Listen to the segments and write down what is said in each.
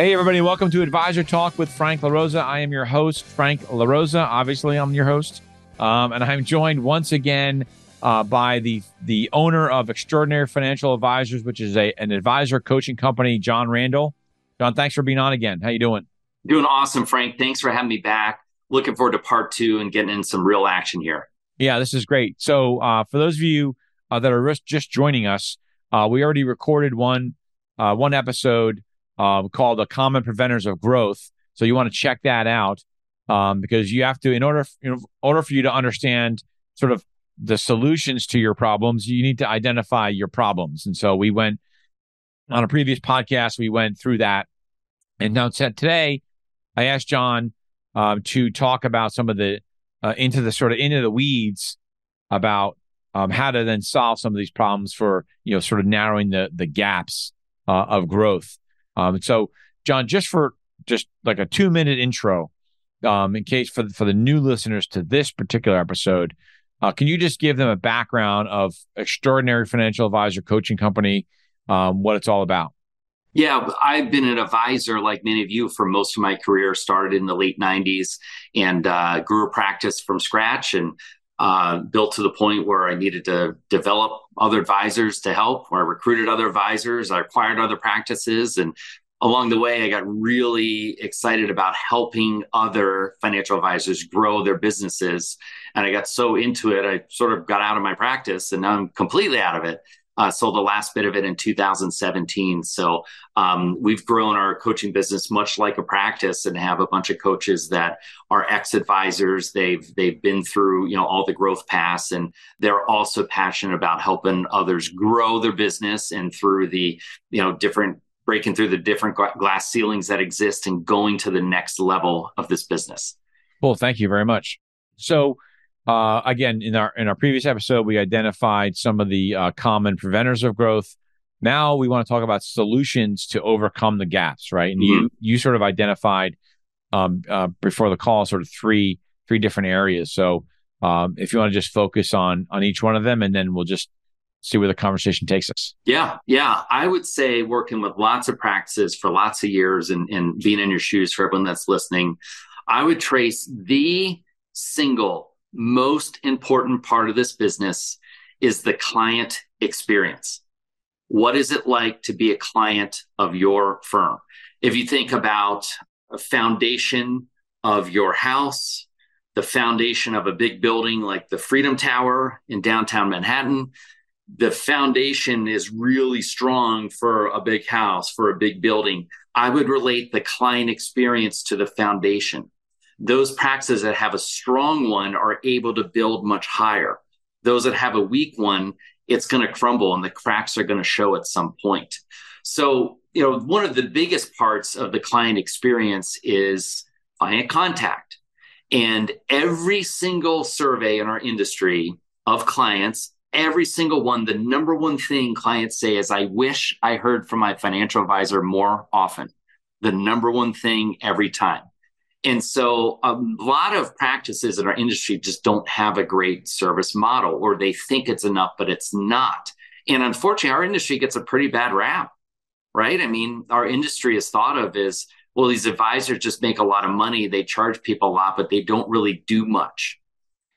Hey, everybody, welcome to Advisor Talk with Frank LaRosa. I am your host, Frank LaRosa. Obviously, I'm your host. Um, and I'm joined once again uh, by the the owner of Extraordinary Financial Advisors, which is a, an advisor coaching company, Jon Randall. Jon, thanks for being on again. How you doing? Doing awesome, Frank. Thanks for having me back. Looking forward to part two and getting in some real action here. Yeah, this is great. So, uh, for those of you uh, that are just joining us, uh, we already recorded one uh, one episode um, called the Common Preventers of Growth. So you want to check that out um, because you have to, in order, in order for you to understand sort of the solutions to your problems, you need to identify your problems. And so we went on a previous podcast, we went through that. And now today, I asked Jon um, to talk about some of the uh, into the sort of into the weeds about um, how to then solve some of these problems for you know sort of narrowing the the gaps uh, of growth. Um, so, Jon, just for just like a two minute intro, um, in case for for the new listeners to this particular episode, uh, can you just give them a background of Extraordinary Financial Advisor Coaching Company, um, what it's all about? Yeah, I've been an advisor like many of you for most of my career. Started in the late '90s and uh, grew a practice from scratch and uh, built to the point where I needed to develop other advisors to help, where I recruited other advisors, I acquired other practices. And along the way, I got really excited about helping other financial advisors grow their businesses. And I got so into it, I sort of got out of my practice and now I'm completely out of it uh, sold the last bit of it in 2017. So um, we've grown our coaching business much like a practice and have a bunch of coaches that are ex advisors. They've they've been through you know all the growth paths, and they're also passionate about helping others grow their business and through the you know different breaking through the different glass ceilings that exist and going to the next level of this business. Well, thank you very much. So uh, again, in our in our previous episode, we identified some of the uh, common preventers of growth. Now we want to talk about solutions to overcome the gaps, right? And mm-hmm. you you sort of identified um, uh, before the call sort of three three different areas. So um, if you want to just focus on on each one of them, and then we'll just see where the conversation takes us. Yeah, yeah. I would say working with lots of practices for lots of years and, and being in your shoes for everyone that's listening, I would trace the single most important part of this business is the client experience. What is it like to be a client of your firm? If you think about a foundation of your house, the foundation of a big building like the Freedom Tower in downtown Manhattan, the foundation is really strong for a big house, for a big building. I would relate the client experience to the foundation those practices that have a strong one are able to build much higher. Those that have a weak one, it's going to crumble and the cracks are going to show at some point. So, you know, one of the biggest parts of the client experience is client contact. And every single survey in our industry of clients, every single one, the number one thing clients say is, I wish I heard from my financial advisor more often. The number one thing every time. And so a lot of practices in our industry just don't have a great service model or they think it's enough, but it's not. And unfortunately, our industry gets a pretty bad rap, right? I mean, our industry is thought of as, well, these advisors just make a lot of money. They charge people a lot, but they don't really do much.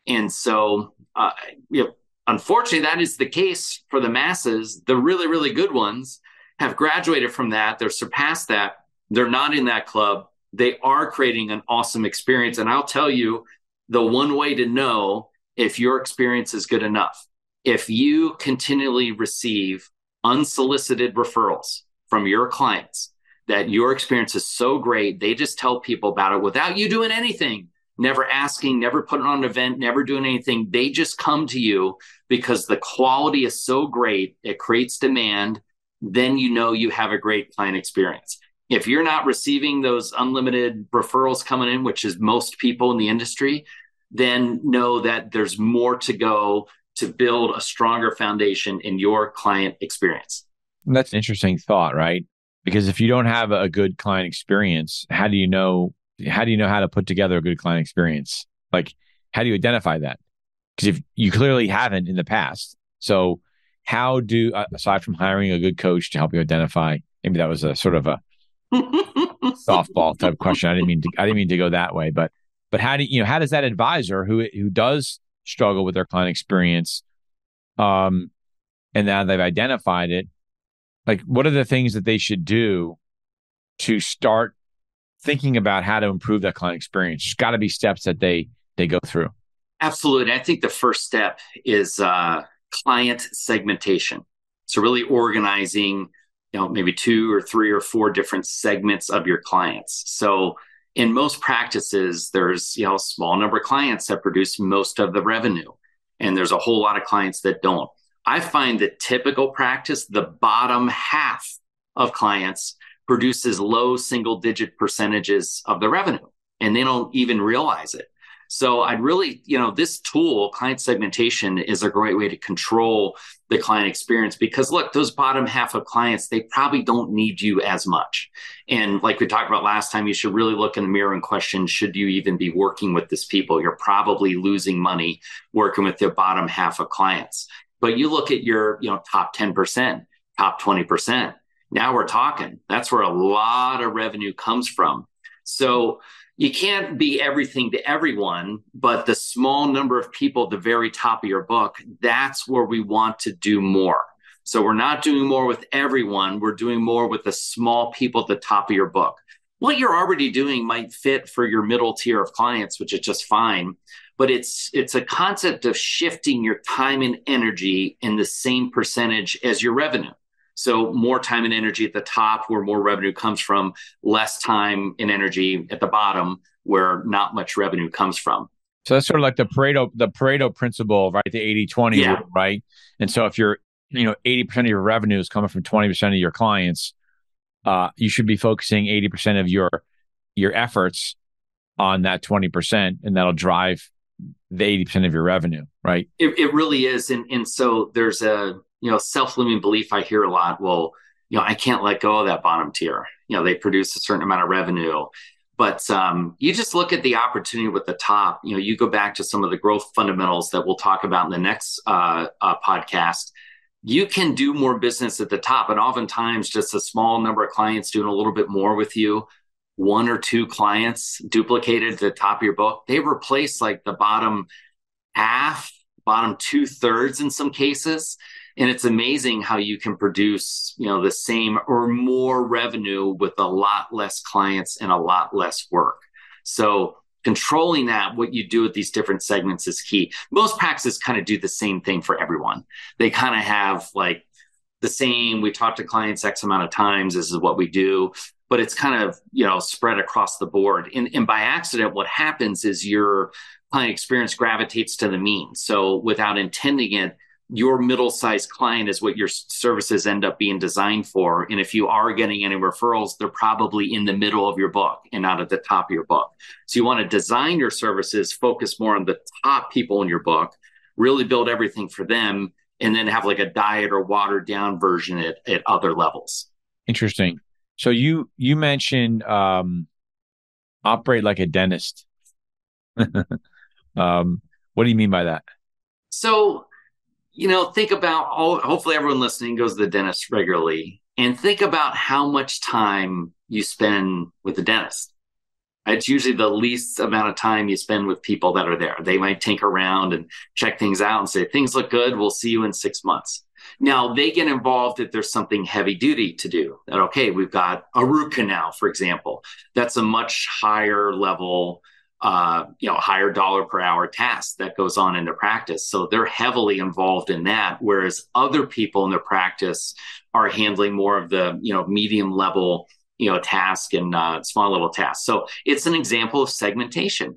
And so, uh, you know, unfortunately, that is the case for the masses. The really, really good ones have graduated from that. They're surpassed that. They're not in that club they are creating an awesome experience. And I'll tell you the one way to know if your experience is good enough. If you continually receive unsolicited referrals from your clients that your experience is so great, they just tell people about it without you doing anything, never asking, never putting on an event, never doing anything. They just come to you because the quality is so great, it creates demand. Then you know you have a great client experience. If you're not receiving those unlimited referrals coming in, which is most people in the industry, then know that there's more to go to build a stronger foundation in your client experience. That's an interesting thought, right? Because if you don't have a good client experience, how do you know how do you know how to put together a good client experience? Like how do you identify that? Because if you clearly haven't in the past. So how do uh, aside from hiring a good coach to help you identify maybe that was a sort of a softball type question. I didn't mean to I didn't mean to go that way, but but how do you know how does that advisor who who does struggle with their client experience um and now they've identified it like what are the things that they should do to start thinking about how to improve that client experience? There's got to be steps that they they go through. Absolutely. I think the first step is uh, client segmentation. So really organizing you know maybe two or three or four different segments of your clients so in most practices there's you know a small number of clients that produce most of the revenue and there's a whole lot of clients that don't I find that typical practice, the bottom half of clients produces low single digit percentages of the revenue and they don't even realize it. So I'd really, you know, this tool, client segmentation, is a great way to control the client experience because look, those bottom half of clients, they probably don't need you as much. And like we talked about last time, you should really look in the mirror and question should you even be working with this people? You're probably losing money working with the bottom half of clients. But you look at your, you know, top 10%, top 20%. Now we're talking. That's where a lot of revenue comes from. So you can't be everything to everyone, but the small number of people at the very top of your book, that's where we want to do more. So we're not doing more with everyone. We're doing more with the small people at the top of your book. What you're already doing might fit for your middle tier of clients, which is just fine but it's it's a concept of shifting your time and energy in the same percentage as your revenue so more time and energy at the top where more revenue comes from less time and energy at the bottom where not much revenue comes from so that's sort of like the pareto the pareto principle right the 80 20 yeah. rule, right and so if you're you know 80% of your revenue is coming from 20% of your clients uh, you should be focusing 80% of your your efforts on that 20% and that'll drive the 80% of your revenue, right? It, it really is. And, and so there's a, you know, self-limiting belief I hear a lot. Well, you know, I can't let go of that bottom tier. You know, they produce a certain amount of revenue. But um, you just look at the opportunity with the top. You know, you go back to some of the growth fundamentals that we'll talk about in the next uh, uh, podcast. You can do more business at the top, and oftentimes just a small number of clients doing a little bit more with you one or two clients duplicated to the top of your book, they replace like the bottom half, bottom two thirds in some cases. And it's amazing how you can produce, you know, the same or more revenue with a lot less clients and a lot less work. So controlling that, what you do with these different segments is key. Most practices kind of do the same thing for everyone. They kind of have like the same, we talk to clients X amount of times, this is what we do but it's kind of you know spread across the board and, and by accident what happens is your client experience gravitates to the mean so without intending it your middle-sized client is what your services end up being designed for and if you are getting any referrals they're probably in the middle of your book and not at the top of your book so you want to design your services focus more on the top people in your book really build everything for them and then have like a diet or watered down version at, at other levels interesting so you you mentioned um, operate like a dentist. um, what do you mean by that? So, you know, think about all, hopefully everyone listening goes to the dentist regularly and think about how much time you spend with the dentist. It's usually the least amount of time you spend with people that are there. They might tinker around and check things out and say, things look good. We'll see you in six months. Now they get involved if there's something heavy duty to do. That okay, we've got a root canal, for example. That's a much higher level, uh, you know, higher dollar per hour tasks that goes on in their practice. So they're heavily involved in that. Whereas other people in their practice are handling more of the, you know, medium level, you know, task and uh, small level tasks. So it's an example of segmentation,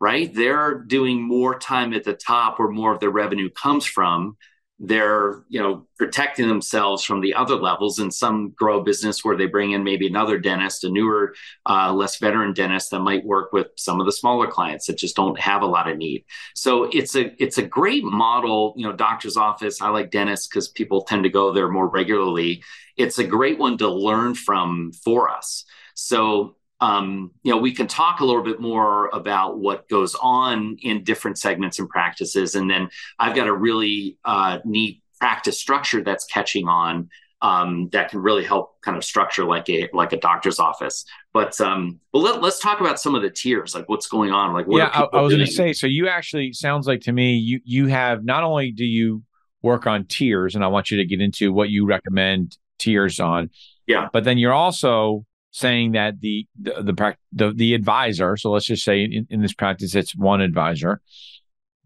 right? They're doing more time at the top where more of their revenue comes from they're you know protecting themselves from the other levels. And some grow a business where they bring in maybe another dentist a newer uh, less veteran dentist that might work with some of the smaller clients that just don't have a lot of need. So it's a it's a great model you know doctor's office. I like dentists because people tend to go there more regularly. It's a great one to learn from for us. So um, you know, we can talk a little bit more about what goes on in different segments and practices. And then I've got a really uh, neat practice structure that's catching on um, that can really help kind of structure like a like a doctor's office. But um, well, let, us talk about some of the tiers, like what's going on. Like, yeah, I, I was going to say. So you actually sounds like to me you you have not only do you work on tiers, and I want you to get into what you recommend tiers on. Yeah, but then you're also saying that the the the, the, the advisor, so let's just say in, in this practice it's one advisor,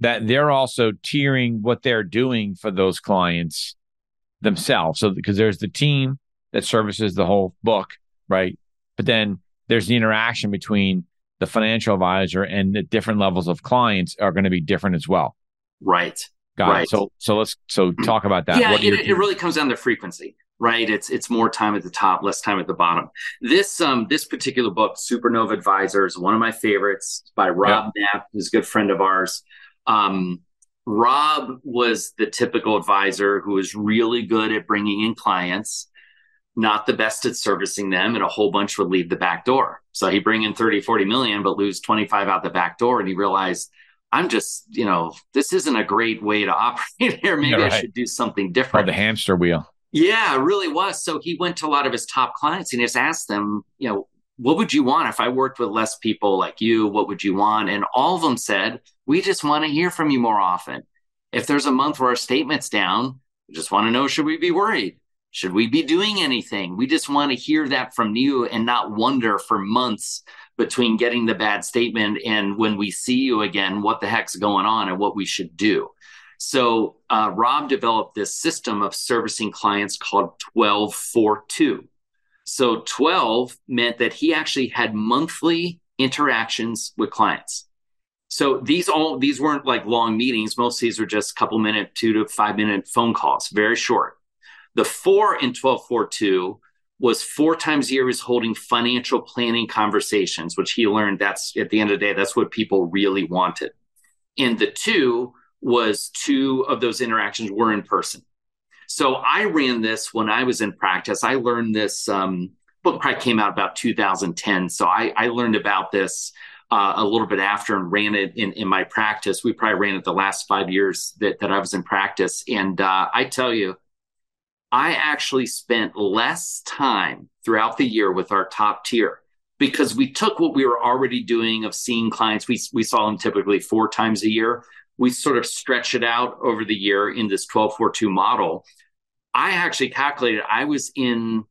that they're also tiering what they're doing for those clients themselves. So because there's the team that services the whole book, right? But then there's the interaction between the financial advisor and the different levels of clients are going to be different as well. Right. Got right. it. So so let's so mm. talk about that. Yeah, it, it really comes down to frequency right? It's it's more time at the top, less time at the bottom. This um this particular book, Supernova Advisors, one of my favorites by Rob yeah. Knapp, who's a good friend of ours. Um, Rob was the typical advisor who was really good at bringing in clients, not the best at servicing them, and a whole bunch would leave the back door. So he'd bring in 30, 40 million, but lose 25 out the back door. And he realized, I'm just, you know, this isn't a great way to operate here. Maybe yeah, right. I should do something different. Or the hamster wheel. Yeah, it really was. So he went to a lot of his top clients and just asked them, you know, what would you want if I worked with less people like you? What would you want? And all of them said, we just want to hear from you more often. If there's a month where our statement's down, we just want to know, should we be worried? Should we be doing anything? We just want to hear that from you and not wonder for months between getting the bad statement and when we see you again, what the heck's going on and what we should do. So uh, Rob developed this system of servicing clients called 1242. So 12 meant that he actually had monthly interactions with clients. So these all these weren't like long meetings. Most of these were just a couple minute, two to five minute phone calls, very short. The four in 1242 was four times a year was holding financial planning conversations, which he learned that's at the end of the day, that's what people really wanted. And the two was two of those interactions were in person. So I ran this when I was in practice. I learned this um, book probably came out about 2010. So I, I learned about this uh, a little bit after and ran it in, in my practice. We probably ran it the last five years that, that I was in practice. And uh, I tell you, I actually spent less time throughout the year with our top tier because we took what we were already doing of seeing clients. We, we saw them typically four times a year we sort of stretch it out over the year in this 1242 model. I actually calculated I was in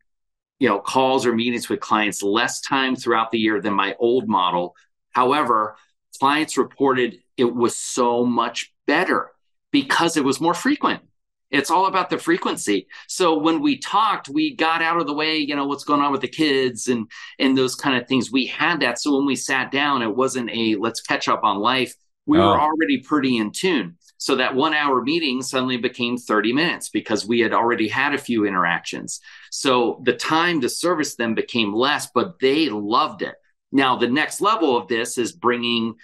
you know calls or meetings with clients less time throughout the year than my old model. However, clients reported it was so much better because it was more frequent. It's all about the frequency. So when we talked, we got out of the way, you know, what's going on with the kids and and those kind of things. We had that. So when we sat down, it wasn't a let's catch up on life we oh. were already pretty in tune. So that one hour meeting suddenly became 30 minutes because we had already had a few interactions. So the time to service them became less, but they loved it. Now, the next level of this is bringing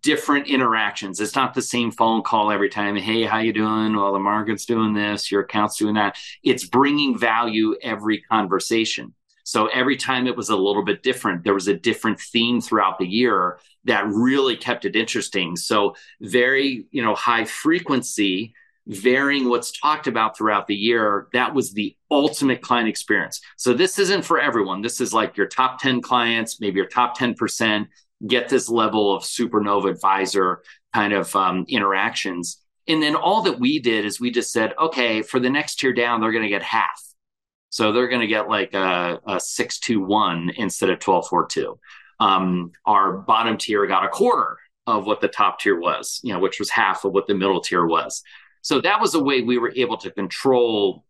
different interactions. It's not the same phone call every time. Hey, how you doing? Well, the market's doing this, your account's doing that. It's bringing value every conversation. So every time it was a little bit different. There was a different theme throughout the year that really kept it interesting. So very, you know, high frequency, varying what's talked about throughout the year. That was the ultimate client experience. So this isn't for everyone. This is like your top 10 clients, maybe your top 10%, get this level of supernova advisor kind of um, interactions. And then all that we did is we just said, okay, for the next tier down, they're going to get half. So they're going to get like a, a 621 instead of 1242. Um, our bottom tier got a quarter of what the top tier was, you know, which was half of what the middle tier was. So that was a way we were able to control,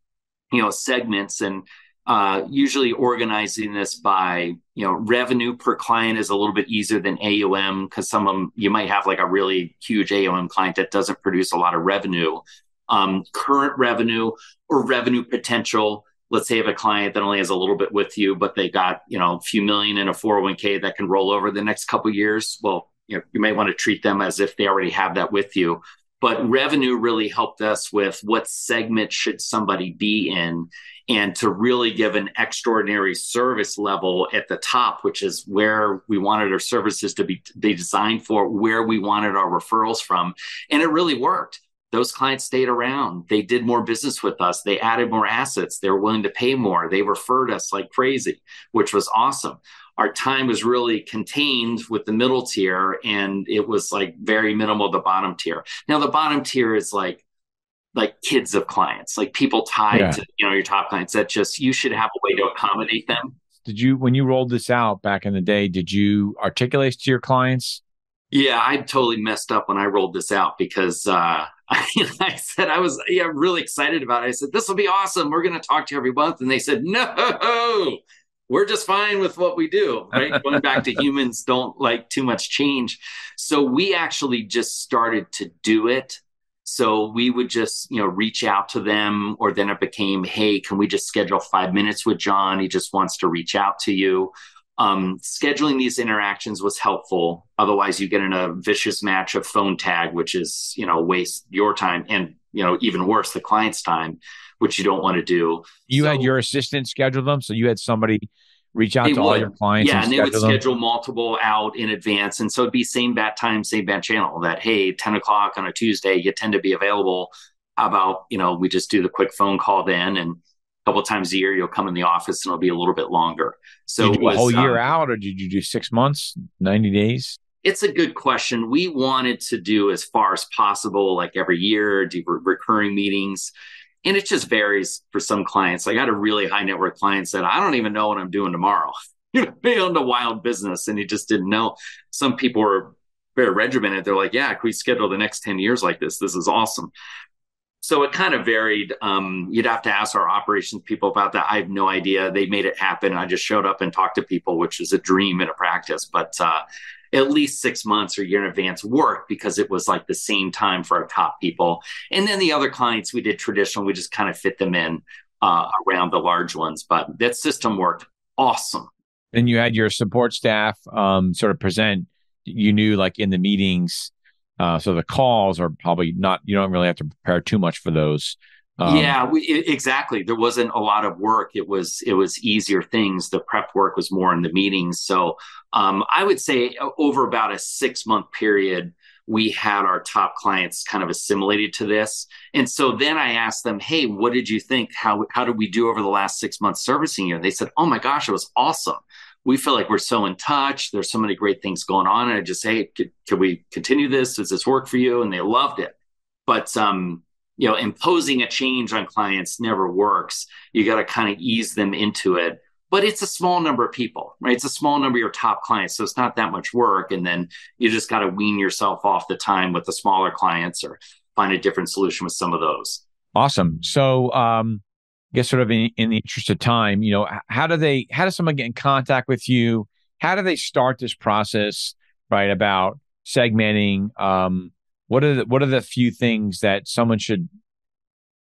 you know, segments and uh, usually organizing this by, you know, revenue per client is a little bit easier than AUM because some of them you might have like a really huge AUM client that doesn't produce a lot of revenue. um, current revenue or revenue potential. Let's say you have a client that only has a little bit with you, but they got you know a few million in a 401k that can roll over the next couple years. Well, you know, you may want to treat them as if they already have that with you. But revenue really helped us with what segment should somebody be in and to really give an extraordinary service level at the top, which is where we wanted our services to be, be designed for, where we wanted our referrals from. And it really worked. Those clients stayed around. They did more business with us. They added more assets. They were willing to pay more. They referred us like crazy, which was awesome our time was really contained with the middle tier and it was like very minimal the bottom tier now the bottom tier is like like kids of clients like people tied yeah. to you know your top clients that just you should have a way to accommodate them did you when you rolled this out back in the day did you articulate to your clients yeah i totally messed up when i rolled this out because uh I, I said I was yeah really excited about it. I said this will be awesome. We're going to talk to you every month, and they said no we're just fine with what we do, right? Going back to humans don't like too much change. So we actually just started to do it. So we would just, you know, reach out to them, or then it became, hey, can we just schedule five minutes with Jon? He just wants to reach out to you. Um, scheduling these interactions was helpful. Otherwise, you get in a vicious match of phone tag, which is, you know, waste your time and, you know, even worse, the client's time which you don't want to do. You so, had your assistant schedule them, so you had somebody reach out to would. all your clients. Yeah, and, and they would them. schedule multiple out in advance, and so it'd be same bat time, same bat channel. That hey, ten o'clock on a Tuesday, you tend to be available. How about you know we just do the quick phone call then, and couple times a year you'll come in the office and it'll be a little bit longer. So was, a whole year um, out, or did you do six months, ninety days? It's a good question. We wanted to do as far as possible, like every year, do recurring meetings and it just varies for some clients. I got a really high net worth client said, I don't even know what I'm doing tomorrow. you know, they owned a wild business and he just didn't know. Some people were very regimented. They're like, yeah, can we schedule the next 10 years like this? This is awesome. So it kind of varied. Um, you'd have to ask our operations people about that. I have no idea. They made it happen. I just showed up and talked to people, which is a dream in a practice. But uh, at least six months or year in advance work because it was like the same time for our top people. And then the other clients we did traditional, we just kind of fit them in uh, around the large ones. But that system worked awesome. And you had your support staff um, sort of present. You knew like in the meetings, uh, so the calls are probably not. You don't really have to prepare too much for those. Um, yeah, we, exactly. There wasn't a lot of work. It was it was easier things. The prep work was more in the meetings. So um, I would say over about a six month period, we had our top clients kind of assimilated to this. And so then I asked them, "Hey, what did you think? How how did we do over the last six months servicing you?" They said, "Oh my gosh, it was awesome." We feel like we're so in touch. There's so many great things going on. And I just, hey, could, could we continue this? Does this work for you? And they loved it. But um, you know imposing a change on clients never works you got to kind of ease them into it but it's a small number of people right it's a small number of your top clients so it's not that much work and then you just got to wean yourself off the time with the smaller clients or find a different solution with some of those awesome so um guess sort of in, in the interest of time you know how do they how does someone get in contact with you how do they start this process right about segmenting um what are the, what are the few things that someone should,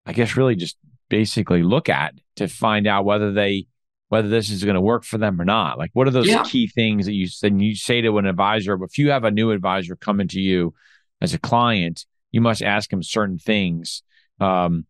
I guess, really just basically look at to find out whether they whether this is going to work for them or not? Like, what are those yeah. key things that you then you say to an advisor? If you have a new advisor coming to you as a client, you must ask him certain things um,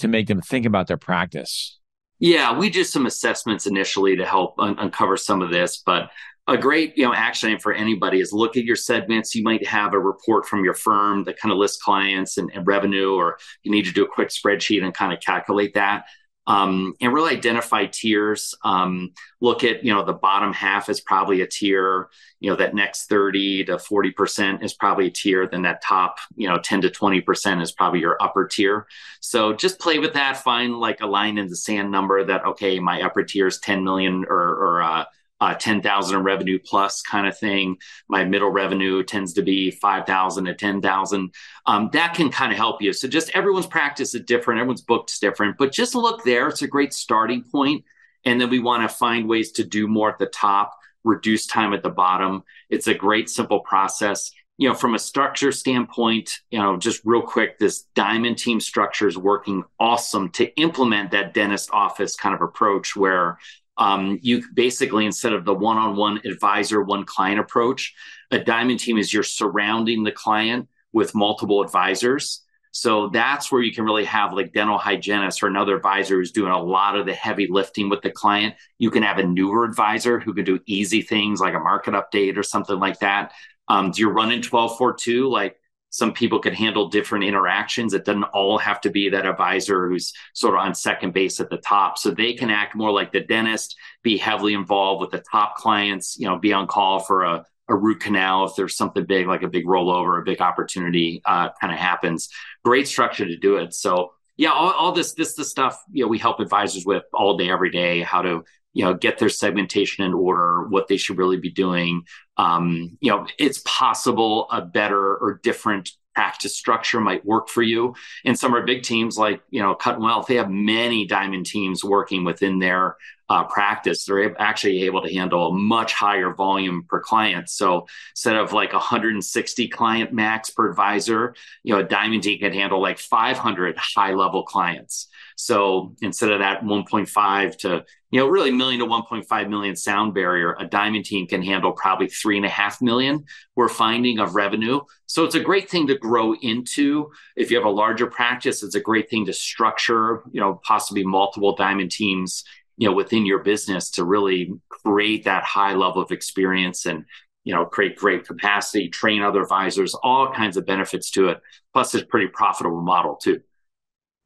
to make them think about their practice. Yeah, we do some assessments initially to help un- uncover some of this, but a great you know action for anybody is look at your segments you might have a report from your firm that kind of lists clients and, and revenue or you need to do a quick spreadsheet and kind of calculate that um, and really identify tiers. Um, look at you know the bottom half is probably a tier you know that next 30 to 40 percent is probably a tier then that top you know 10 to 20 percent is probably your upper tier. So just play with that find like a line in the sand number that okay my upper tier is 10 million or, or uh, uh, 10,000 in revenue plus kind of thing. My middle revenue tends to be 5,000 to 10,000. Um, that can kind of help you. So just everyone's practice is different. Everyone's booked is different, but just look there. It's a great starting point. And then we want to find ways to do more at the top, reduce time at the bottom. It's a great simple process. you know, from a structure standpoint, you know, just real quick, this diamond team structure is working awesome to implement that dentist office kind of approach where um, you basically, instead of the one on one advisor, one client approach, a diamond team is you're surrounding the client with multiple advisors. So that's where you can really have like dental hygienist or another advisor who's doing a lot of the heavy lifting with the client. You can have a newer advisor who can do easy things like a market update or something like that. Um, do you're running 1242, like some people can handle different interactions. It doesn't all have to be that advisor who's sort of on second base at the top. So they can act more like the dentist, be heavily involved with the top clients, you know, be on call for a, a root canal if there's something big, like a big rollover, a big opportunity uh, kind of happens. Great structure to do it. So yeah, all, all this, this, the stuff, you know, we help advisors with all day, every day, how to you know get their segmentation in order what they should really be doing. Um, you know it's possible a better or different practice structure might work for you. And some are big teams like you know cut and wealth they have many diamond teams working within their uh, practice they're actually able to handle a much higher volume per client so instead of like 160 client max per advisor you know a diamond team can handle like 500 high level clients so instead of that 1.5 to, you know, really million to 1.5 million sound barrier, a diamond team can handle probably three and a half million we're finding of revenue. So it's a great thing to grow into. If you have a larger practice, it's a great thing to structure, you know, possibly multiple diamond teams, you know, within your business to really create that high level of experience and you know create great capacity train other advisors all kinds of benefits to it plus it's a pretty profitable model too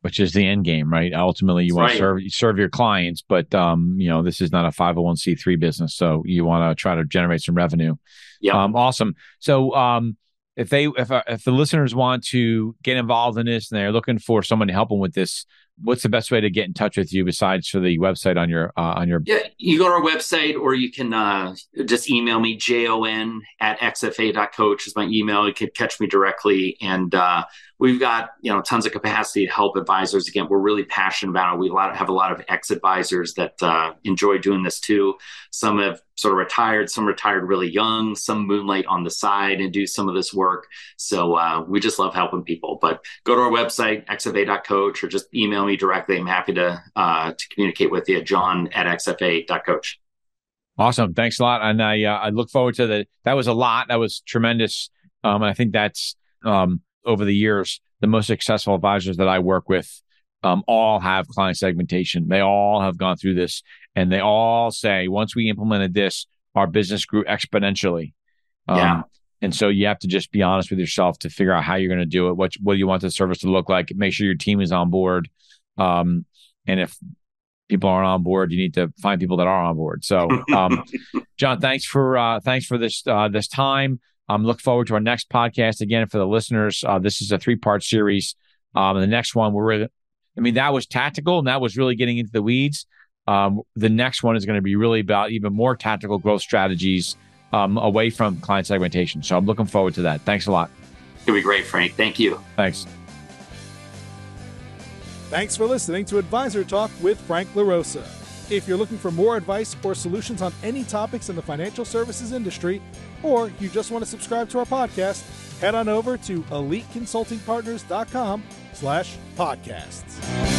which is the end game, right? Ultimately, you want right. to serve serve your clients, but um, you know this is not a 501c3 business, so you want to try to generate some revenue. Yeah, um, awesome. So, um, if they if uh, if the listeners want to get involved in this and they're looking for someone to help them with this, what's the best way to get in touch with you besides for the website on your uh, on your yeah you go to our website or you can uh, just email me jon at xfa.coach is my email. You can catch me directly and uh, we've got you know tons of capacity to help advisors. Again we're really passionate about it. We have a lot of ex advisors that uh, enjoy doing this too. Some have sort of retired some retired really young some moonlight on the side and do some of this work. So uh, we just love helping people. But go to our website xfa.coach or just email me directly. I'm happy to uh, to communicate with you jon at xfa.coach awesome. Thanks a lot. And i uh, i look forward to the that was a lot. That was tremendous. Um, i think that's um, over the years, the most successful advisors that I work with um, all have client segmentation. They all have gone through this and they all say, once we implemented this, our business grew exponentially. Um, yeah. And so you have to just be honest with yourself to figure out how you're going to do it. What, what do you want the service to look like? Make sure your team is on board. Um, and if people aren't on board, you need to find people that are on board. So, um, Jon, thanks for, uh, thanks for this, uh, this time. Um, look forward to our next podcast again for the listeners. Uh, this is a three part series. Um, the next one, we're really, I mean, that was tactical and that was really getting into the weeds. Um, the next one is going to be really about even more tactical growth strategies um, away from client segmentation. So I'm looking forward to that. Thanks a lot. It'll be great, Frank. Thank you. Thanks. Thanks for listening to Advisor Talk with Frank LaRosa. If you're looking for more advice or solutions on any topics in the financial services industry, or you just want to subscribe to our podcast, head on over to eliteconsultingpartners.com slash podcasts.